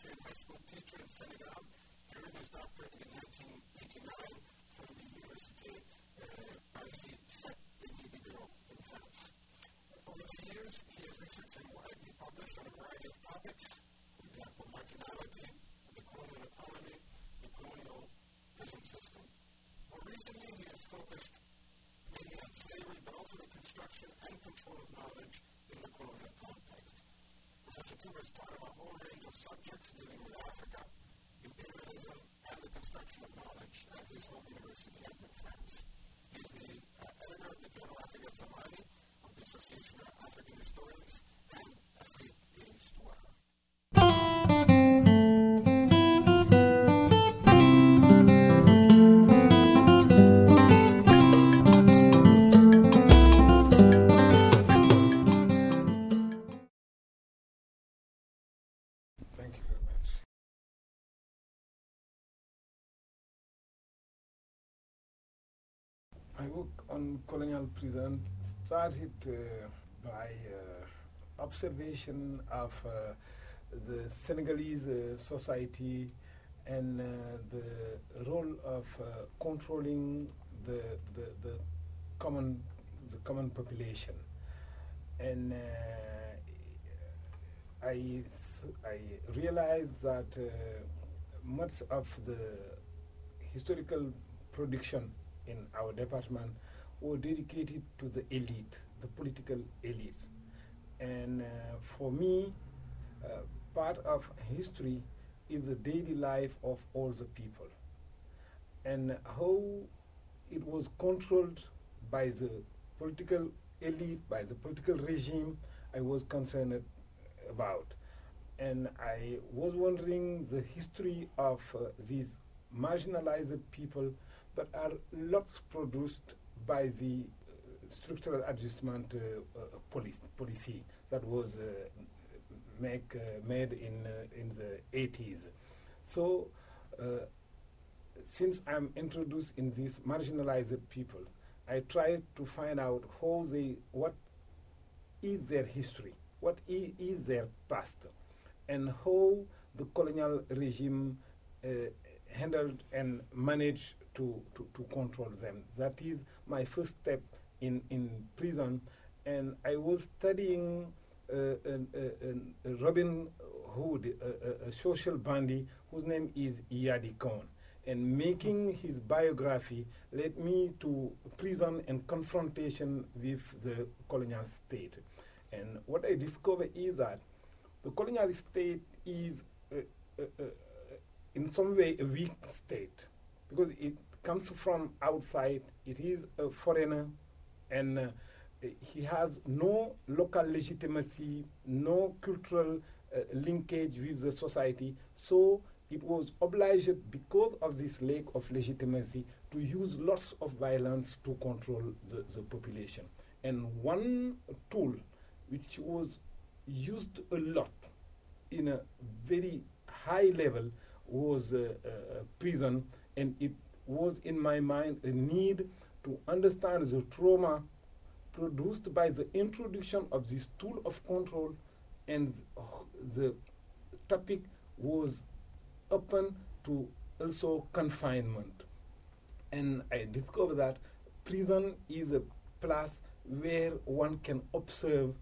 Austrian high school teacher in Senegal. He earned his doctorate in 1989 from the University uh, Paris in Diderot in France. Over the years, he has researched and widely published on a variety of topics, for example, marginality, the colonial economy, the colonial prison system. More recently, he has focused mainly on slavery, but also the construction and control of knowledge in the colonial. Has taught about a whole range of subjects dealing with Africa, imperialism, and the construction of knowledge at his home university in France. He's the uh, editor of the journal Afrika Zamani of the Association of African Historians My work on colonial prison started uh, by uh, observation of uh, the Senegalese uh, society and uh, the role of uh, controlling the, the, the common the common population, and I I realized that much of the historical production in our department were dedicated to the elite, the political elite. And uh, for me, uh, part of history is the daily life of all the people and how it was controlled by the political elite, by the political regime I was concerned about. And I was wondering the history of uh, these marginalized people that are lots produced by the uh, structural adjustment uh, uh, policy, policy that was make, made in, in the 80s. So, since I'm introduced in these marginalized people, I try to find out how they, what is their history, what is their past, and how the colonial regime uh, handled and managed to, to, to control them. That is my first step in, in prison. And I was studying uh, an, an, Robin Hood, a, a, social bandy whose name is Yadi Khan. And making his biography led me to prison and confrontation with the colonial state. And what I discovered is that the colonial state is, uh, uh, uh, in some way, a weak state because it comes from outside, it is a foreigner, and uh, he has no local legitimacy, no cultural uh, linkage with the society. So it was obliged, because of this lack of legitimacy, to use lots of violence to control the, the population. And one tool which was used a lot in a very high level was uh, uh, prison, and it was in my mind a need to understand the trauma produced by the introduction of this tool of control, and the topic was open to also confinement. And I discovered that prison is a place where one can observe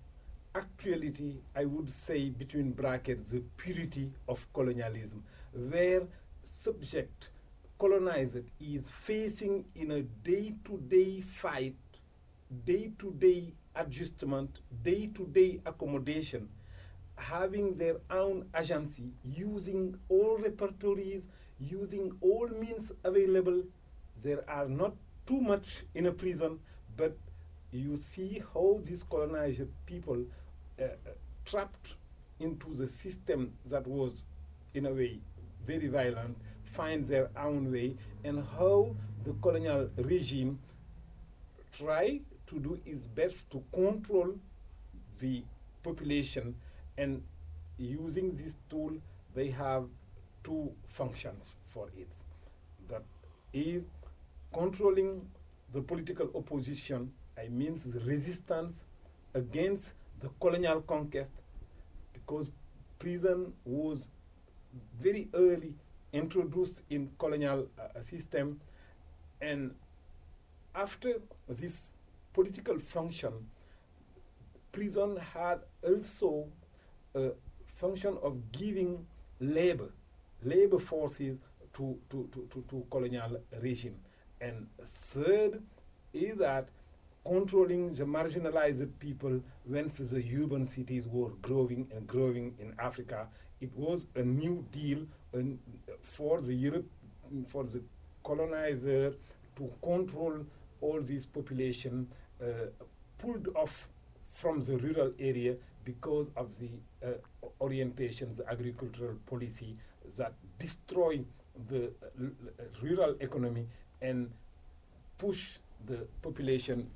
actuality, I would say, between brackets, the purity of colonialism, where subject colonized is facing in a day-to-day fight, day-to-day adjustment, day-to-day accommodation, having their own agency, using all repertories, using all means available. There are not too much in a prison, but you see how these colonized people uh, uh, trapped into the system that was, in a way, very violent, find their own way, and how the colonial regime try to do its best to control the population and using this tool they have two functions for it. That is controlling the political opposition i mean the resistance against the colonial conquest because prison was very early introduced in colonial uh, system and after this political function prison had also a function of giving labor labor forces to, to, to, to, to colonial regime and third is that controlling the marginalized people once the urban cities were growing and growing in Africa. It was a new deal for the Europe, for the colonizer to control all this population uh, pulled off from the rural area because of the uh, orientations, the agricultural policy that destroy the uh, rural economy and push the population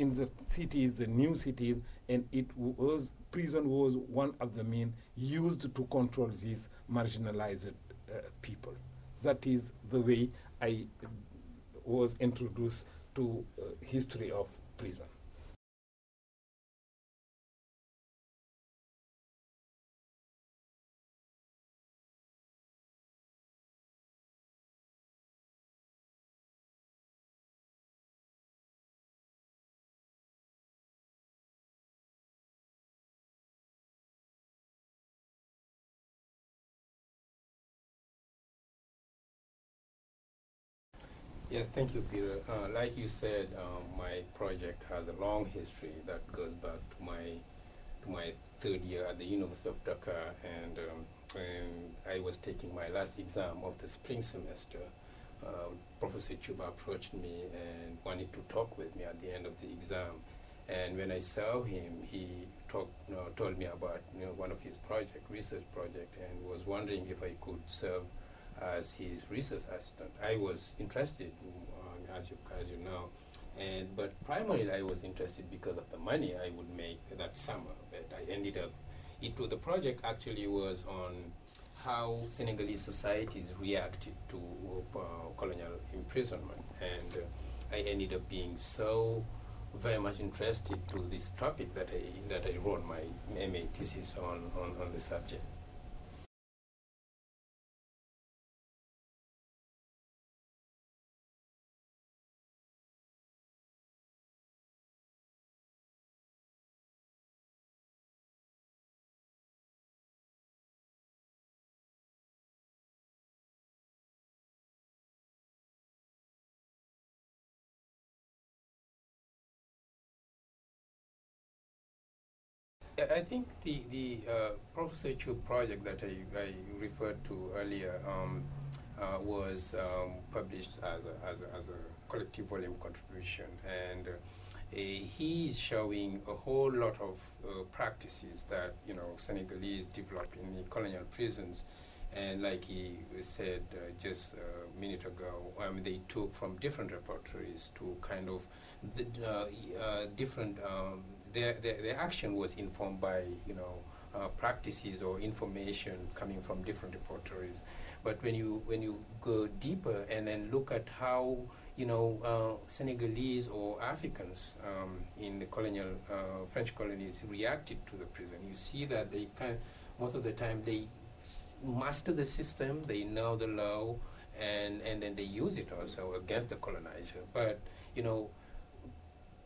in the cities, the new cities, and it was prison was one of the means used to control these marginalized uh, people. That is the way I was introduced to uh, history of prison. Yes, thank you, Peter. Uh, like you said, um, my project has a long history that goes back to my to my third year at the University of Dakar, and, um, and I was taking my last exam of the spring semester. Uh, Professor Thioub approached me and wanted to talk with me at the end of the exam. And when I saw him, he talked, you know, told me about you know, one of his project, research project, and was wondering if I could serve as his research assistant. I was interested, um, as, you, as you know, and but primarily I was interested because of the money I would make that summer. But I ended up, it the project actually was on how Senegalese societies reacted to uh, colonial imprisonment, and uh, I ended up being so very much interested to this topic that I that I wrote my MA thesis on on, on the subject. I think the, the uh, Professor Thioub project that I, I referred to earlier um, uh, was um, published as a, as, a, as a collective volume contribution. And uh, he's showing a whole lot of uh, practices that, you know, Senegalese developed in the colonial prisons. And like he said uh, just a minute ago, mean, they took from different repertories to kind of the, uh, different um, their, their, their action was informed by, you know, uh, practices or information coming from different repertories. But when you when you go deeper and then look at how you know uh, Senegalese or Africans um, in the colonial uh, French colonies reacted to the prison, you see that they kind most of the time they master the system, they know the law, and and then they use it also against the colonizer. But you know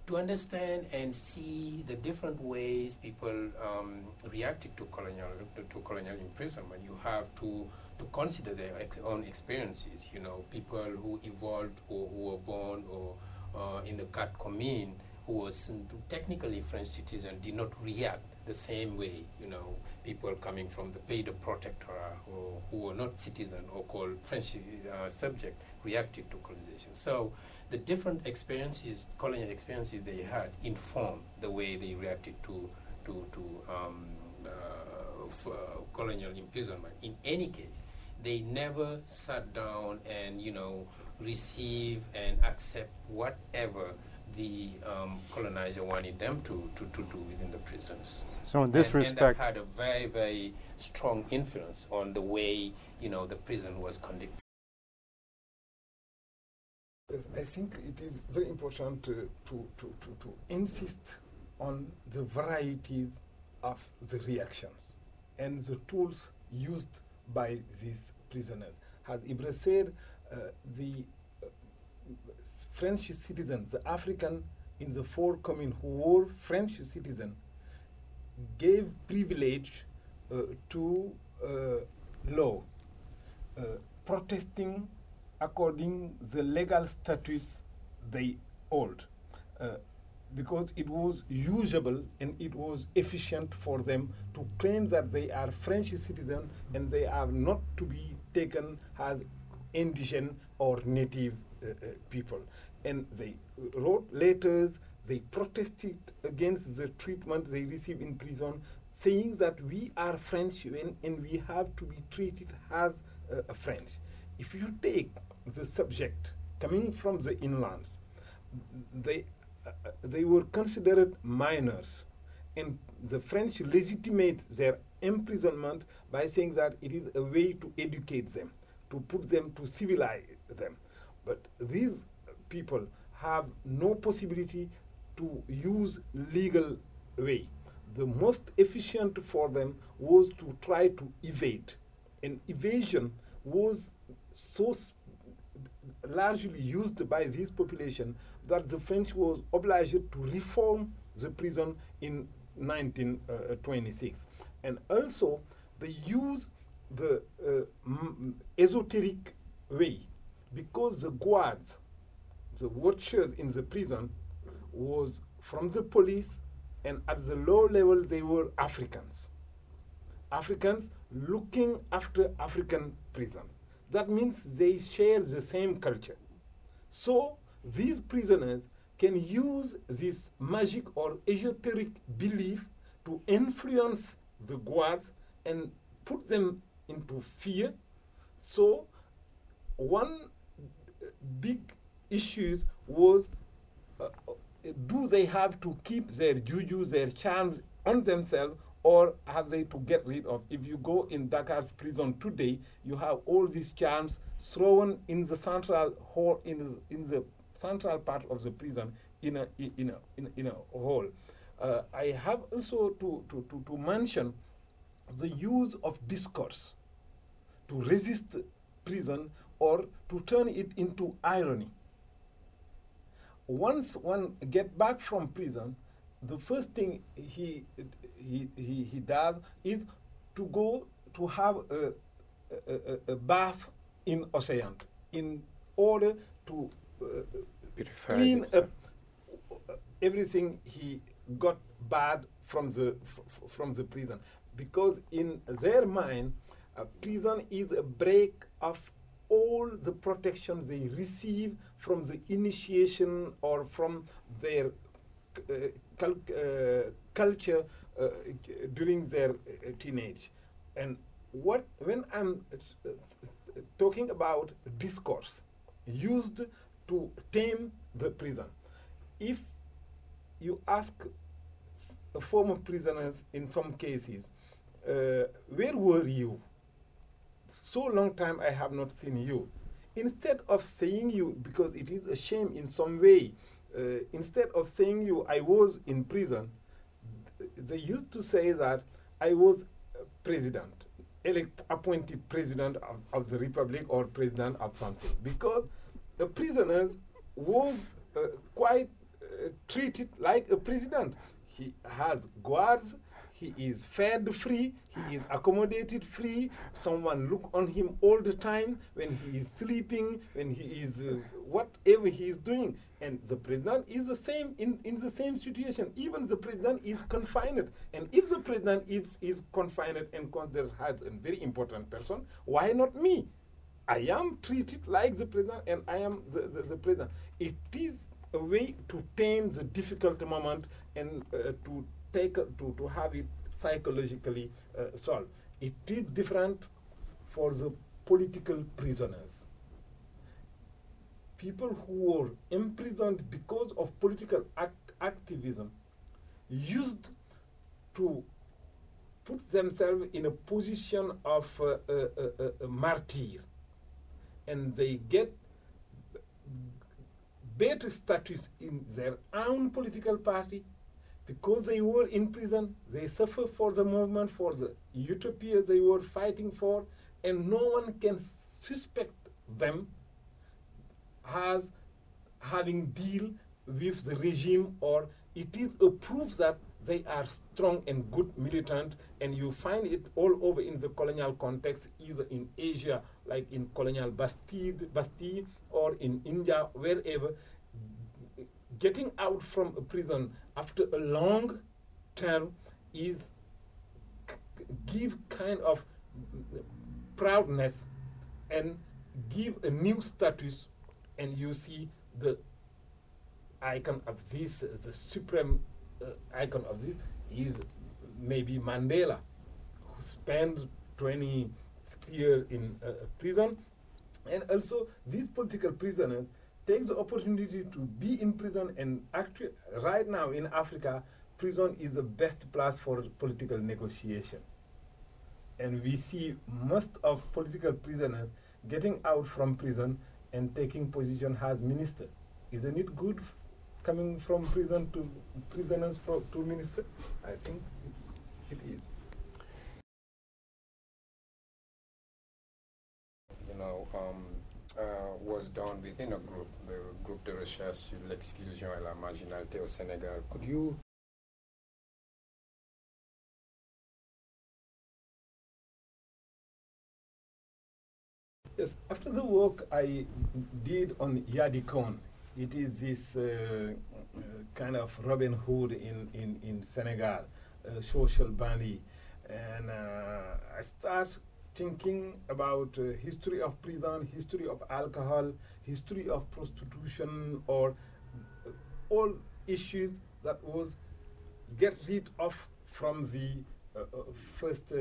to understand and see the different ways people um, reacted to colonial to colonial imprisonment, you have to to consider their ex own experiences. You know, people who evolved or who were born or uh, in the Quatre commune who was technically French citizen did not react the same way. You know, people coming from the Pays de Protectorate or who were not citizen or called French uh, subject reacted to colonization. So the different experiences, colonial experiences they had, informed the way they reacted to to to um, uh, uh, colonial imprisonment. In any case, they never sat down and you know receive and accept whatever the um, colonizer wanted them to, to, to do within the prisons. So in this and, respect, and that had a very very strong influence on the way you know the prison was conducted. I think it is very important to, to, to, to, insist on the varieties of the reactions and the tools used by these prisoners. As Ibra said, uh, the uh, French citizens, the African in the four communes who were French citizens, gave privilege uh, to uh, law, uh, protesting according the legal status they hold because it was usable and it was efficient for them to claim that they are French citizens and they are not to be taken as indigent or native uh, uh, people. And they wrote letters, they protested against the treatment they received in prison, saying that we are French and, and we have to be treated as uh, French. If you take the subject coming from the inlands, they uh, they were considered minors. And the French legitimate their imprisonment by saying that it is a way to educate them, to put them, to civilize them. But these people have no possibility to use legal way. The most efficient for them was to try to evade. And evasion was so largely used by this population that the French was obliged to reform the prison in 1926. And also, they use the uh, esoteric way because the guards, the watchers in the prison, was from the police, and at the low level, they were Africans. Africans looking after African prisons. That means they share the same culture. So these prisoners can use this magic or esoteric belief to influence the guards and put them into fear. So, one big issue was uh, do they have to keep their juju, their charms on themselves, or have they to get rid of? If you go in Dakar's prison today, you have all these charms thrown in the central hall, in the, in the central part of the prison in a, in a, in in a hall. Uh, I have also to, to, to, to mention the use of discourse to resist prison or to turn it into irony. Once one get back from prison, the first thing he, he, he, he does is to go to have a, a, a bath in ocean in order to uh, clean up everything he got bad from the from the prison. Because in their mind a prison is a break of all the protection they receive from the initiation or from their uh, cul uh, culture uh, during their uh, teenage and what when i'm uh, talking about discourse used to tame the prison. If you ask former prisoners in some cases, uh, where were you? So long time I have not seen you. Instead of saying you, because it is a shame in some way, uh, instead of saying you, I was in prison, they used to say that I was president, elect, appointed president of, of the republic or president of something. Because the prisoners was uh, quite uh, treated like a president. He has guards, he is fed free, he is accommodated free, someone look on him all the time when he is sleeping, when he is uh, whatever he is doing. And the president is the same in, in the same situation. Even the president is confined. And if the president is, is confined and considered as a very important person, why not me? I am treated like the president and I am the, the, the president. It is a way to tame the difficult moment and uh, to take to, to have it psychologically uh, solved. It is different for the political prisoners. People who were imprisoned because of political act activism used to put themselves in a position of uh, a, a martyr. And they get better status in their own political party. Because they were in prison, they suffer for the movement, for the utopia they were fighting for, and no one can suspect them as having deal with the regime or it is a proof that they are strong and good militant and you find it all over in the colonial context either in asia like in colonial bastille, bastille or in india wherever getting out from a prison after a long term is give kind of proudness and give a new status and you see the icon of this, the supreme uh, icon of this is maybe Mandela, who spent 20 years in uh, prison. And also, these political prisoners take the opportunity to be in prison. And actually, right now in Africa, prison is the best place for political negotiation. And we see most of political prisoners getting out from prison and taking position as minister. Isn't it good coming from prison to prisoners from, to minister? I think it's, it is. You know, um, uh, was done within a group, the group de recherche sur l'exclusion et la marginalité au Sénégal. Could you Yes, after the work I did on Yadikon, it is this uh, uh, kind of Robin Hood in, in, in Senegal, social bandy. And uh, I start thinking about uh, history of prison, history of alcohol, history of prostitution, or all issues that was get rid of from the first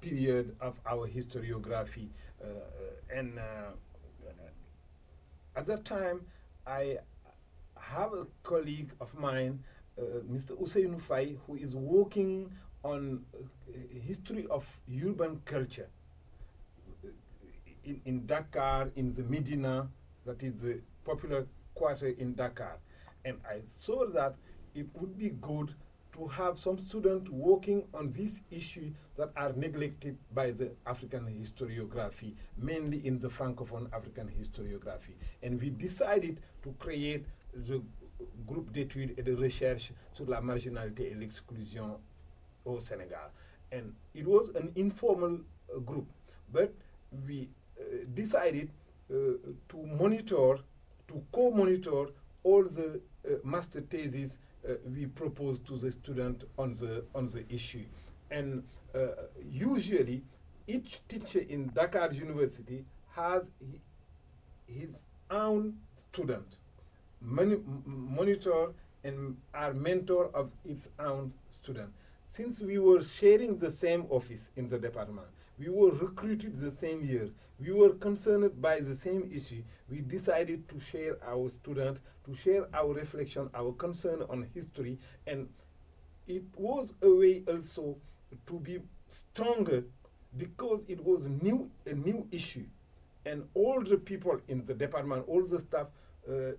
period of our historiography. Uh, uh, and uh, at that time, I have a colleague of mine, Mr. Ousseynou Faye, who is working on history of urban culture in, in Dakar, in the Medina, that is the popular quarter in Dakar. And I saw that it would be good to have some students working on these issues that are neglected by the African historiography, mainly in the Francophone African historiography. And we decided to create the groupe d'études et de recherche sur la marginalité et l'exclusion au Sénégal. And it was an informal uh, group, but we uh, decided uh, to monitor, to co-monitor all the uh, master theses we propose to the student on the, on the issue. And uh, usually, each teacher in Dakar University has his own student, monitor and our mentor of its own student. Since we were sharing the same office in the department, we were recruited the same year, we were concerned by the same issue, we decided to share our student, to share our reflection, our concern on history, and it was a way also to be stronger because it was new, a new issue. And all the people in the department, all the staff, uh, uh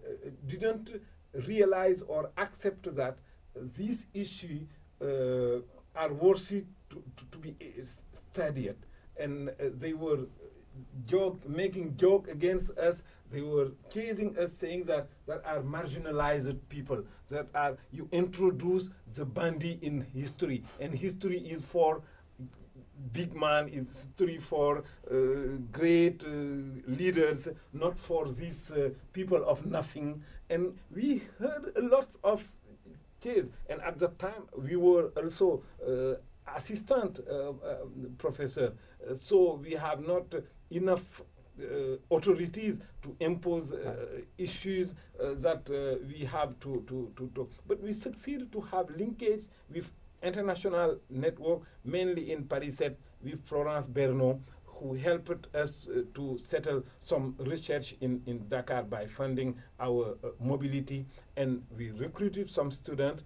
didn't realize or accept that this issue uh, are worthy to, to, to, be uh, studied. And uh, they were joke, making joke against us. They were chasing us, saying that that are marginalized people. That are you introduce the bandy in history, and history is for big man. Is history for uh, great uh, leaders, not for these uh, people of nothing. And we heard lots of chase. And at that time, we were also uh, assistant uh, uh, professor. so we have not enough uh, authorities to impose uh, issues uh, that we have to, to, to talk. But we succeed to have linkage with international network, mainly in Paris with Florence Bernault, who helped us uh, to settle some research in, in Dakar by funding our uh, mobility. And we recruited some students,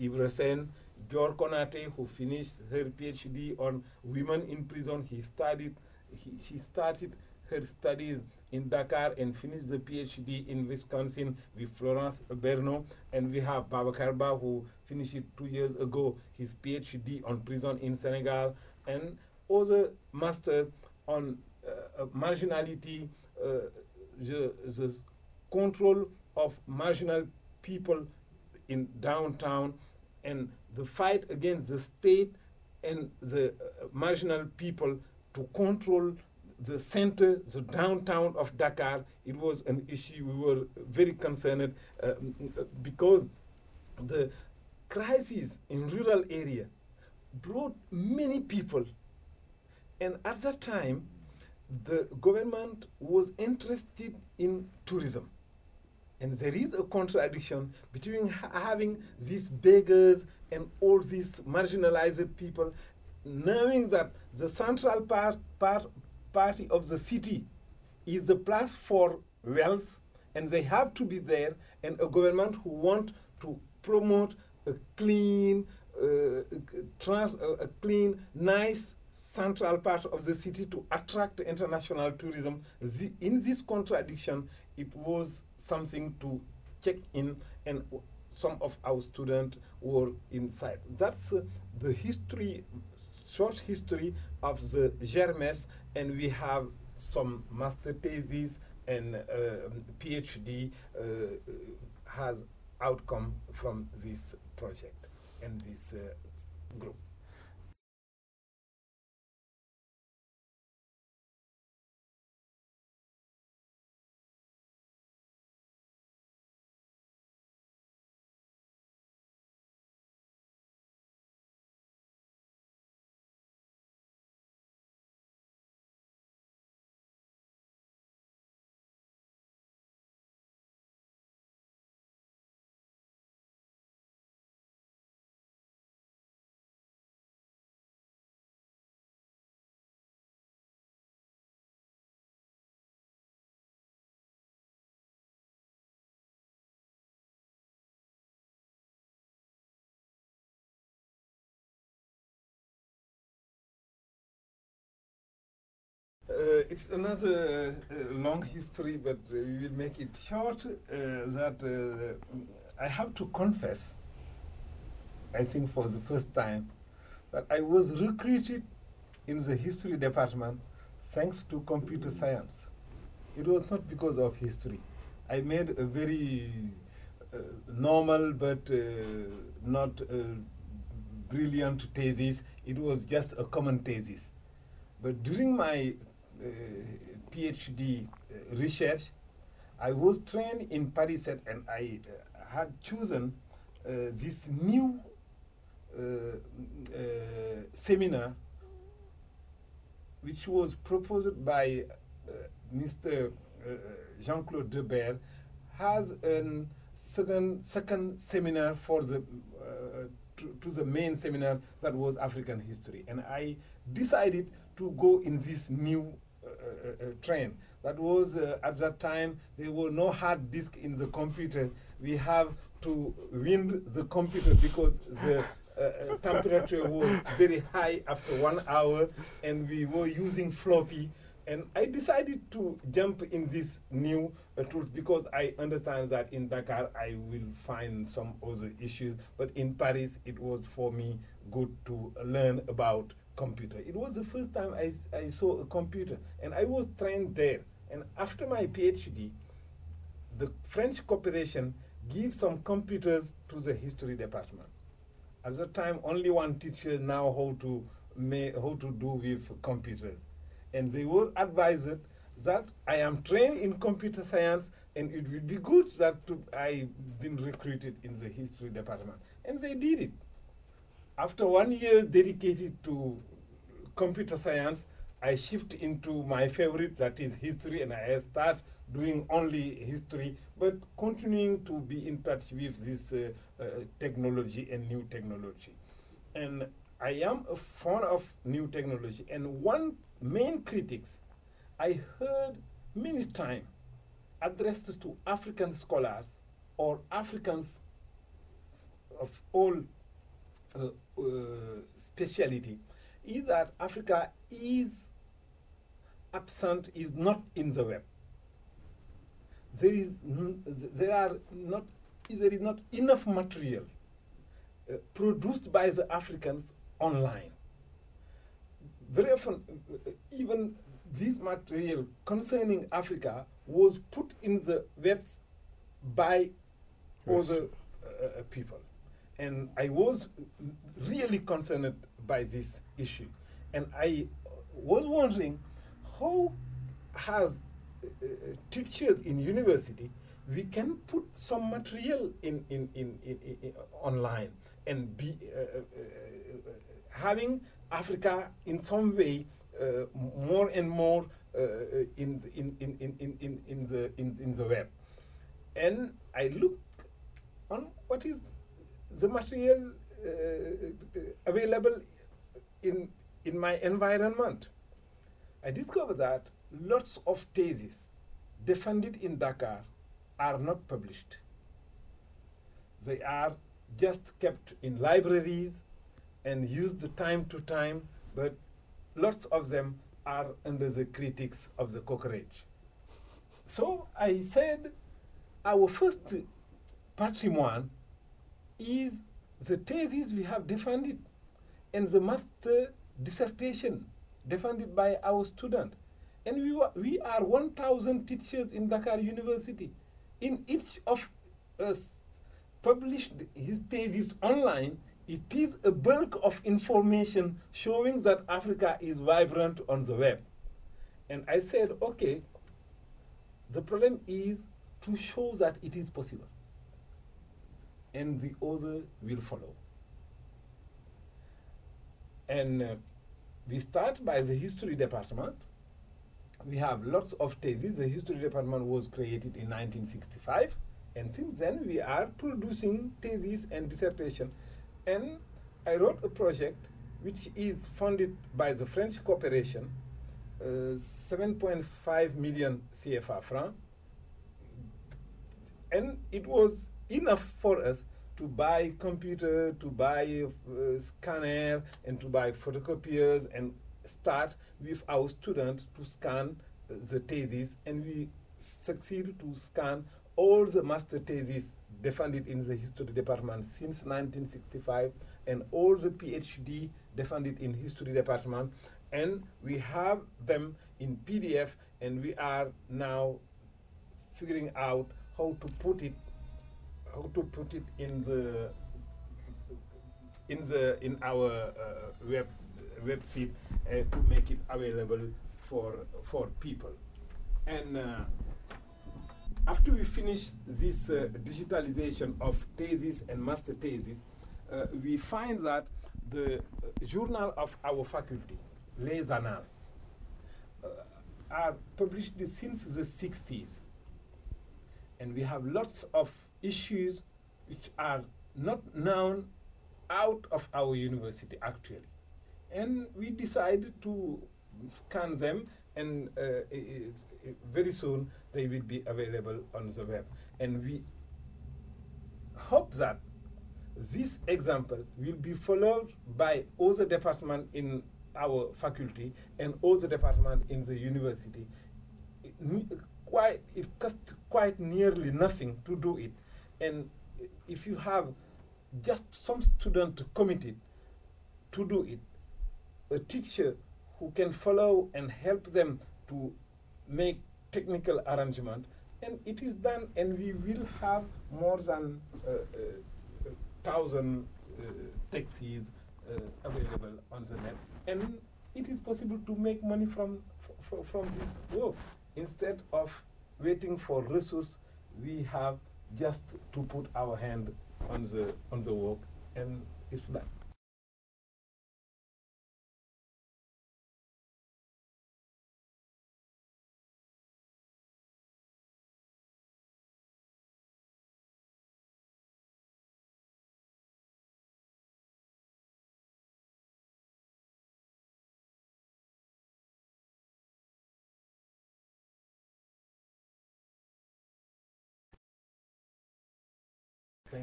Ibra Sene, Dior Konate, who finished her PhD on women in prison. He studied he, she started her studies in Dakar and finished the PhD in Wisconsin with Florence Bernault. And we have Baba Karba, who finished it two years ago, his PhD on prison in Senegal. And other masters on uh, marginality, uh, the, the control of marginal people in downtown, and the fight against the state and the uh, marginal people to control the center, the downtown of Dakar. It was an issue we were very concerned uh, because the crisis in rural area brought many people. And at that time, the government was interested in tourism. And there is a contradiction between ha having these beggars and all these marginalized people, knowing that the central part, part, party of the city is the place for wealth, and they have to be there, and a government who want to promote a clean, uh, trans, uh, a clean, nice central part of the city to attract international tourism. The, in this contradiction, it was something to check in, and some of our students were inside. That's uh, the history, short history of the GERMES, and we have some master theses and uh, PhD uh, has outcome from this project and this uh, group. It's another uh, long history, but uh, we will make it short. that I have to confess, I think for the first time, that I was recruited in the history department thanks to computer science. It was not because of history. I made a very uh, normal but uh, not uh, brilliant thesis. It was just a common thesis. But during my uh, PhD uh, research, I was trained in Paris and I uh, had chosen this new seminar which was proposed by Mr. Jean-Claude Debert has a second, second seminar for the, uh, to, to, the main seminar that was African history. And I decided to go in this new uh, uh, train. That was, uh, at that time, there were no hard disk in the computer. We have to wind the computer because the uh, temperature was very high after one hour, and we were using floppy. And I decided to jump in this new uh, tools because I understand that in Dakar I will find some other issues, but in Paris it was for me good to learn about computer. It was the first time I, I saw a computer, and I was trained there. And after my PhD, the French corporation gave some computers to the history department. At that time, only one teacher now how to how to do with computers, and they were advised that I am trained in computer science, and it would be good that I've been recruited in the history department, and they did it. After one year dedicated to computer science, I shift into my favorite, that is history, and I start doing only history, but continuing to be in touch with this uh, uh, technology and new technology. And I am a fan of new technology. And one main critics I heard many times addressed to African scholars or Africans of all speciality is that Africa is absent, is not in the web. There is, there are not, there is not enough material uh, produced by the Africans online. very often, uh, even this material concerning Africa was put in the webs by Yes. other uh, people. And I was really concerned by this issue. And I was wondering how has uh, uh, teachers in university we can put some material in, in, in, in, in- in- online and be uh, uh, uh, having Africa in some way uh, more and more uh, in, in, in, in, in, in, the, in, in the web. And I look on what is the material uh, uh, available in, in my environment. I discovered that lots of theses defended in Dakar are not published. They are just kept in libraries and used time to time, but lots of them are under the critics of the cockroach. So I said, our first patrimoine is the thesis we have defended and the master dissertation defended by our student. And we, we are 1,000 teachers in Dakar University. In each of us published his thesis online, it is a bulk of information showing that Africa is vibrant on the web. And I said, okay, the problem is to show that it is possible. And the other will follow. And uh, we start by the history department. We have lots of theses. The history department was created in 1965. And since then, we are producing theses and dissertation. And I wrote a project which is funded by the French Corporation, uh, 7.5 million CFA francs. And it was enough for us to buy computer, to buy uh, scanner, and to buy photocopiers, and start with our students to scan the thesis, and we succeed to scan all the master theses defended in the history department since 1965, and all the PhD defended in history department, and we have them in PDF, and we are now figuring out how to put it how to put it in the in the in our uh, web website uh, to make it available for for people. And uh, after we finish this uh, digitalization of thesis and master thesis uh, we find that the journal of our faculty les annales uh, are published since the 60s and we have lots of issues which are not known out of our university actually. And we decided to scan them, and uh, i- i- i- very soon they will be available on the web. And we hope that this example will be followed by other departments in our faculty and other departments in the university. It quite, it costs quite nearly nothing to do it. And if you have just some student committed to do it, a teacher who can follow and help them to make technical arrangement, and it is done, and we will have more than uh, uh, thousand uh, taxis uh, available on the net, and it is possible to make money from from this work instead of waiting for resource. We have just to put our hand on the on the work, and it's done.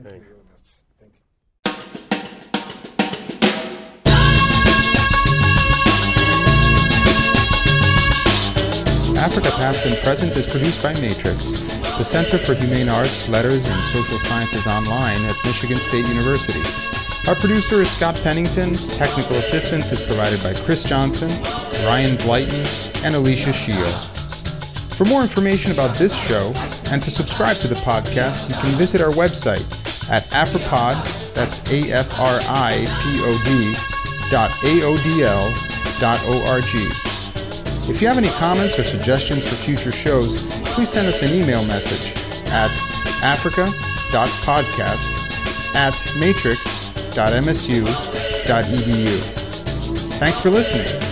Thank Thank you you. very much. Thank you. Africa Past and Present is produced by Matrix, the Center for Humane Arts, Letters, and Social Sciences Online at Michigan State University. Our producer is Scott Pennington. Technical assistance is provided by Chris Johnson, Ryan Blyton, and Alicia Shio. For more information about this show and to subscribe to the podcast, you can visit our website at Afripod, that's A-F-R-I-P-O-D, dot A-O-D-L dot O-R-G. If you have any comments or suggestions for future shows, please send us an email message at africa.podcast at matrix.msu.edu. Thanks for listening.